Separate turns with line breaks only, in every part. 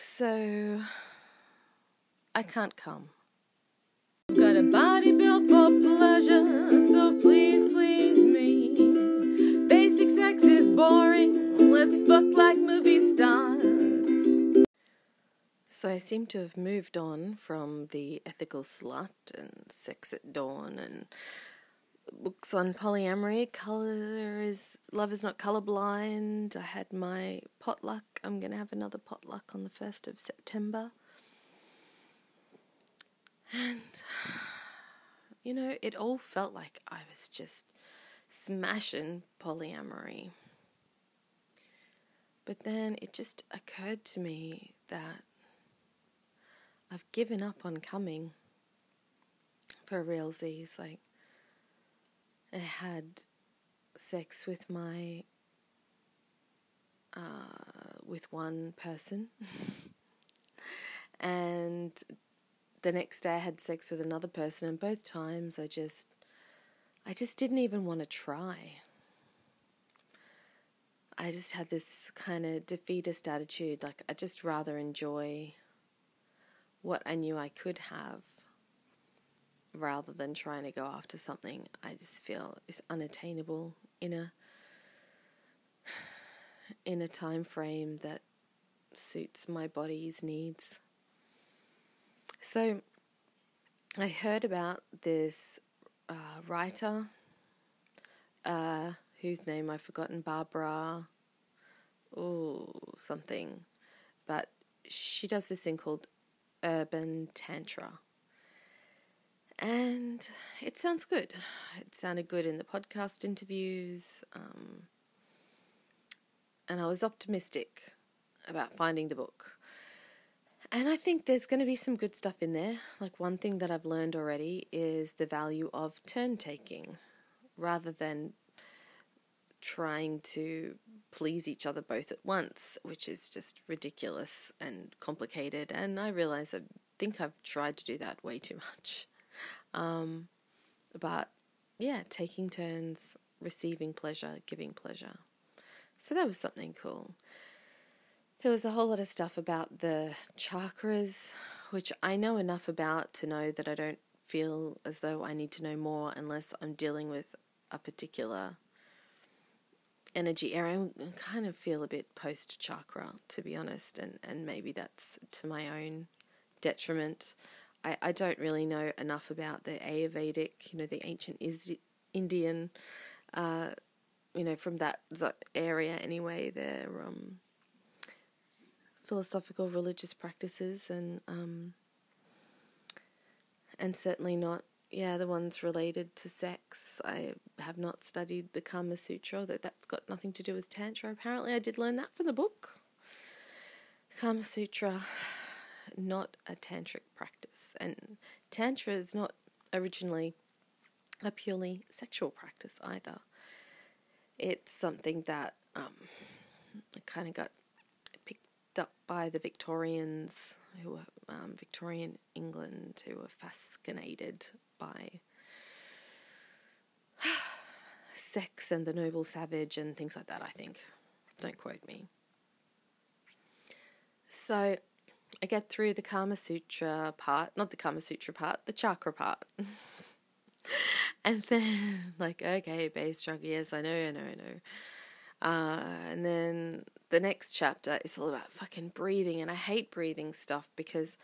So, I can't come.
Got a body built for pleasure, so please, please me. Basic sex is boring, let's fuck like movie stars.
So, I seem to have moved on from the ethical slut and sex at dawn and books on polyamory. Color is love is not colorblind. I had my potluck. I'm gonna have another potluck on the first of September. And you know, it all felt like I was just smashing polyamory. But then it just occurred to me that I've given up on coming for realsies. Like, I had sex with my uh, with one person, and the next day I had sex with another person, and both times I just I just didn't even want to try. I just had this kind of defeatist attitude, like I just rather enjoy what I knew I could have rather than trying to go after something I just feel is unattainable in a in a time frame that suits my body's needs. So I heard about this uh, writer uh, whose name I've forgotten, Barbara, oh something, but she does this thing called Urban Tantra and it sounds good. It sounded good in the podcast interviews, um, and I was optimistic about finding the book. And I think there's going to be some good stuff in there. Like, one thing that I've learned already is the value of turn taking rather than trying to please each other both at once, which is just ridiculous and complicated. And I realize I think I've tried to do that way too much. Um, but yeah, taking turns, receiving pleasure, giving pleasure. So that was something cool. There was a whole lot of stuff about the chakras, which I know enough about to know that I don't feel as though I need to know more unless I'm dealing with a particular energy area. I kind of feel a bit post chakra, to be honest, and, and maybe that's to my own detriment. I, I don't really know enough about the Ayurvedic, you know, the ancient is Indian, uh, you know, from that area anyway, their um, philosophical religious practices and um, and certainly not yeah the ones related to sex. I have not studied the Kama Sutra. That that's got nothing to do with tantra. Apparently, I did learn that from the book. Kama Sutra not a tantric practice, and tantra is not originally a purely sexual practice either. It's something that um, kind of got picked up by the Victorians, who were um, Victorian England, who were fascinated by sex and the noble savage and things like that. I think, don't quote me. So I get through the Kama Sutra part, not the Kama Sutra part, the chakra part. and then, like, okay, base chakra, yes, I know, I know, I know. Uh, and then the next chapter is all about fucking breathing, and I hate breathing stuff because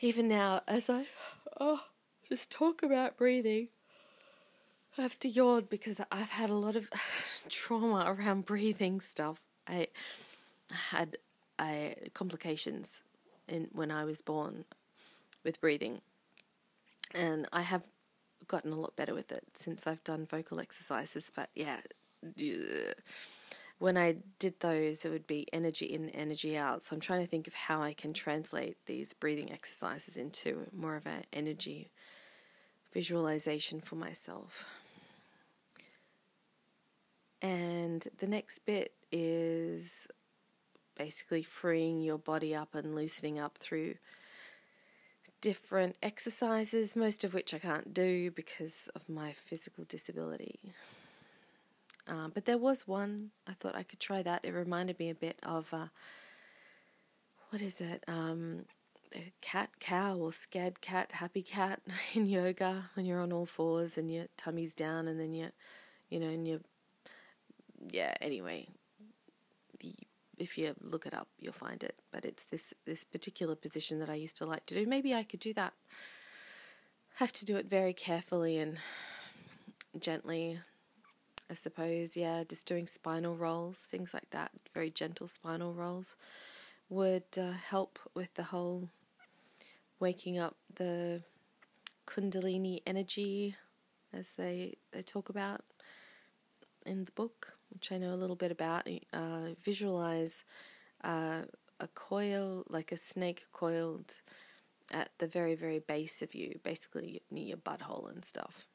even now, as I oh, just talk about breathing, I have to yawn because I've had a lot of trauma around breathing stuff. I had I, complications in when I was born with breathing, and I have gotten a lot better with it since I've done vocal exercises. But yeah, when I did those, it would be energy in, energy out. So I'm trying to think of how I can translate these breathing exercises into more of an energy visualization for myself. And the next bit is basically freeing your body up and loosening up through different exercises, most of which I can't do because of my physical disability. Um, but there was one, I thought I could try that. It reminded me a bit of uh, what is it? Um, cat, cow, or scared cat, happy cat in yoga when you're on all fours and your tummy's down, and then you, you know, and you, yeah. Anyway, if you look it up, you'll find it. But it's this this particular position that I used to like to do. Maybe I could do that. Have to do it very carefully and gently. I suppose, yeah, just doing spinal rolls, things like that, very gentle spinal rolls, would uh, help with the whole waking up the Kundalini energy, as they, they talk about in the book, which I know a little bit about. Uh, visualize uh, a coil, like a snake coiled at the very, very base of you, basically near your butthole and stuff.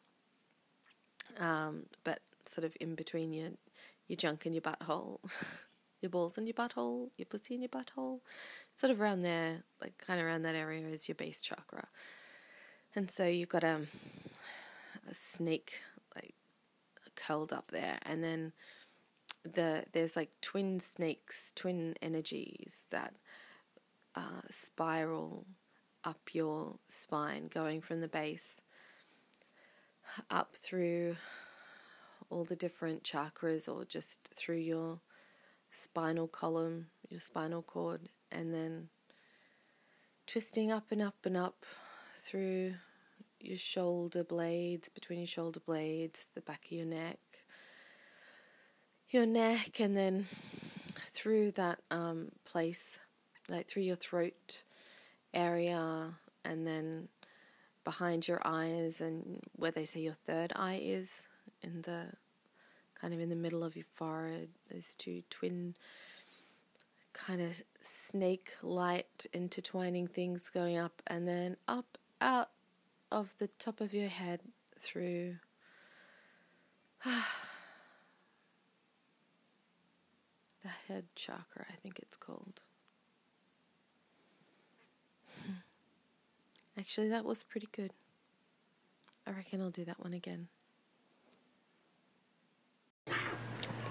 Um, but sort of in between your your junk and your butthole. your balls in your butthole, your pussy in your butthole, sort of around there, like kind of around that area is your base chakra. And so you've got a, a snake curled up there, and then the there's like twin snakes, twin energies that uh, spiral up your spine, going from the base up through all the different chakras, or just through your spinal column, your spinal cord, and then twisting up and up and up through your shoulder blades, between your shoulder blades, the back of your neck, your neck, and then through that um, place, like through your throat area, and then behind your eyes, and where they say your third eye is in the kind of in the middle of your forehead, those two twin kind of snake light intertwining things going up and then up out of the top of your head through the head chakra, I think it's called. Actually, that was pretty good. I reckon I'll do that one again.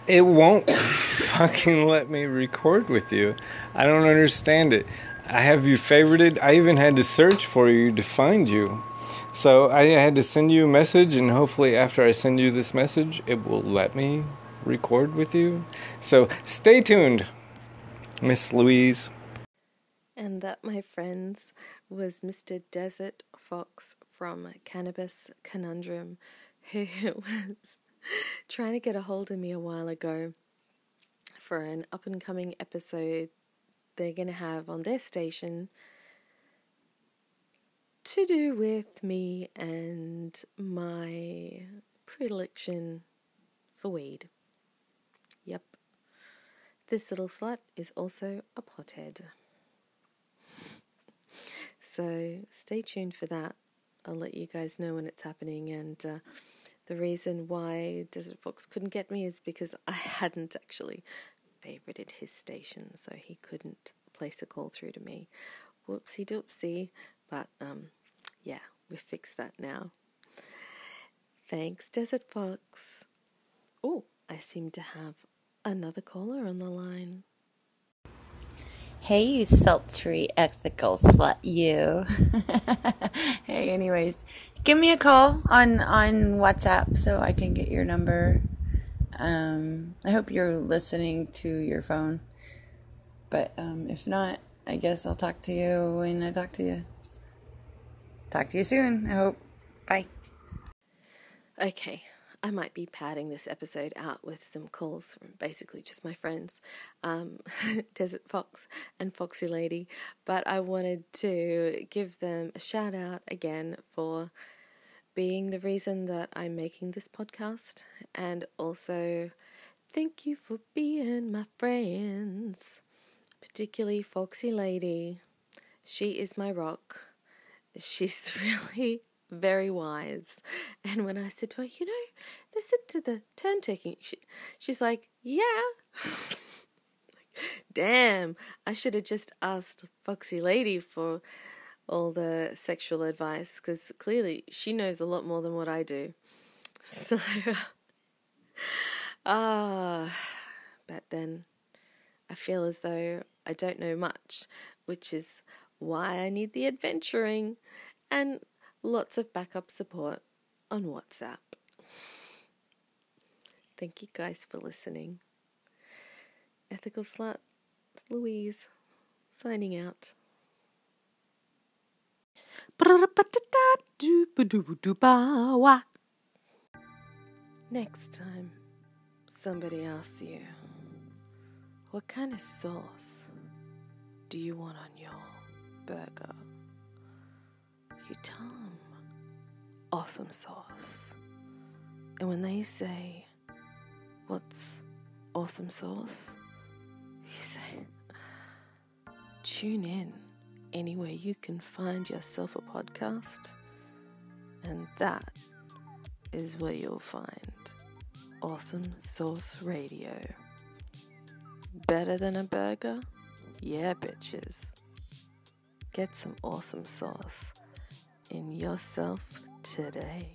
it won't fucking let me record with you. I don't understand it. I have you favorited. I even had to search for you to find you. So I had to send you a message, and hopefully, after I send you this message, it will let me record with you. So stay tuned, Miss Louise.
And that, my friends, was Mr. Desert Fox from Cannabis Conundrum, who was trying to get a hold of me a while ago for an up and coming episode they're going to have on their station to do with me and my predilection for weed. Yep. This little slut is also a pothead. So stay tuned for that. I'll let you guys know when it's happening and. Uh, the reason why Desert Fox couldn't get me is because I hadn't actually favorited his station, so he couldn't place a call through to me. Whoopsie doopsie. But um, yeah, we've fixed that now. Thanks, Desert Fox. Oh, I seem to have another caller on the line.
Hey, you sultry ethical slut, you. hey, anyways, give me a call on on WhatsApp so I can get your number. Um, I hope you're listening to your phone, but um, if not, I guess I'll talk to you when I talk to you. Talk to you soon. I hope. Bye.
Okay. I might be padding this episode out with some calls from basically just my friends, um, Desert Fox and Foxy Lady, but I wanted to give them a shout out again for being the reason that I'm making this podcast, and also thank you for being my friends, particularly Foxy Lady. She is my rock. She's really very wise. And when I said to her, you know, they said to the turn taking, she, she's like, yeah. Damn, I should have just asked Foxy Lady for all the sexual advice because clearly she knows a lot more than what I do. So, ah, uh, but then I feel as though I don't know much which is why I need the adventuring and lots of backup support on WhatsApp. Thank you guys for listening. Ethical Slut, Louise, signing out. Next time somebody asks you, what kind of sauce do you want on your burger? You them awesome sauce. And when they say, what's awesome sauce? You say, tune in anywhere you can find yourself a podcast, and that is where you'll find Awesome Sauce Radio. Better than a burger? Yeah, bitches. Get some awesome sauce in yourself today.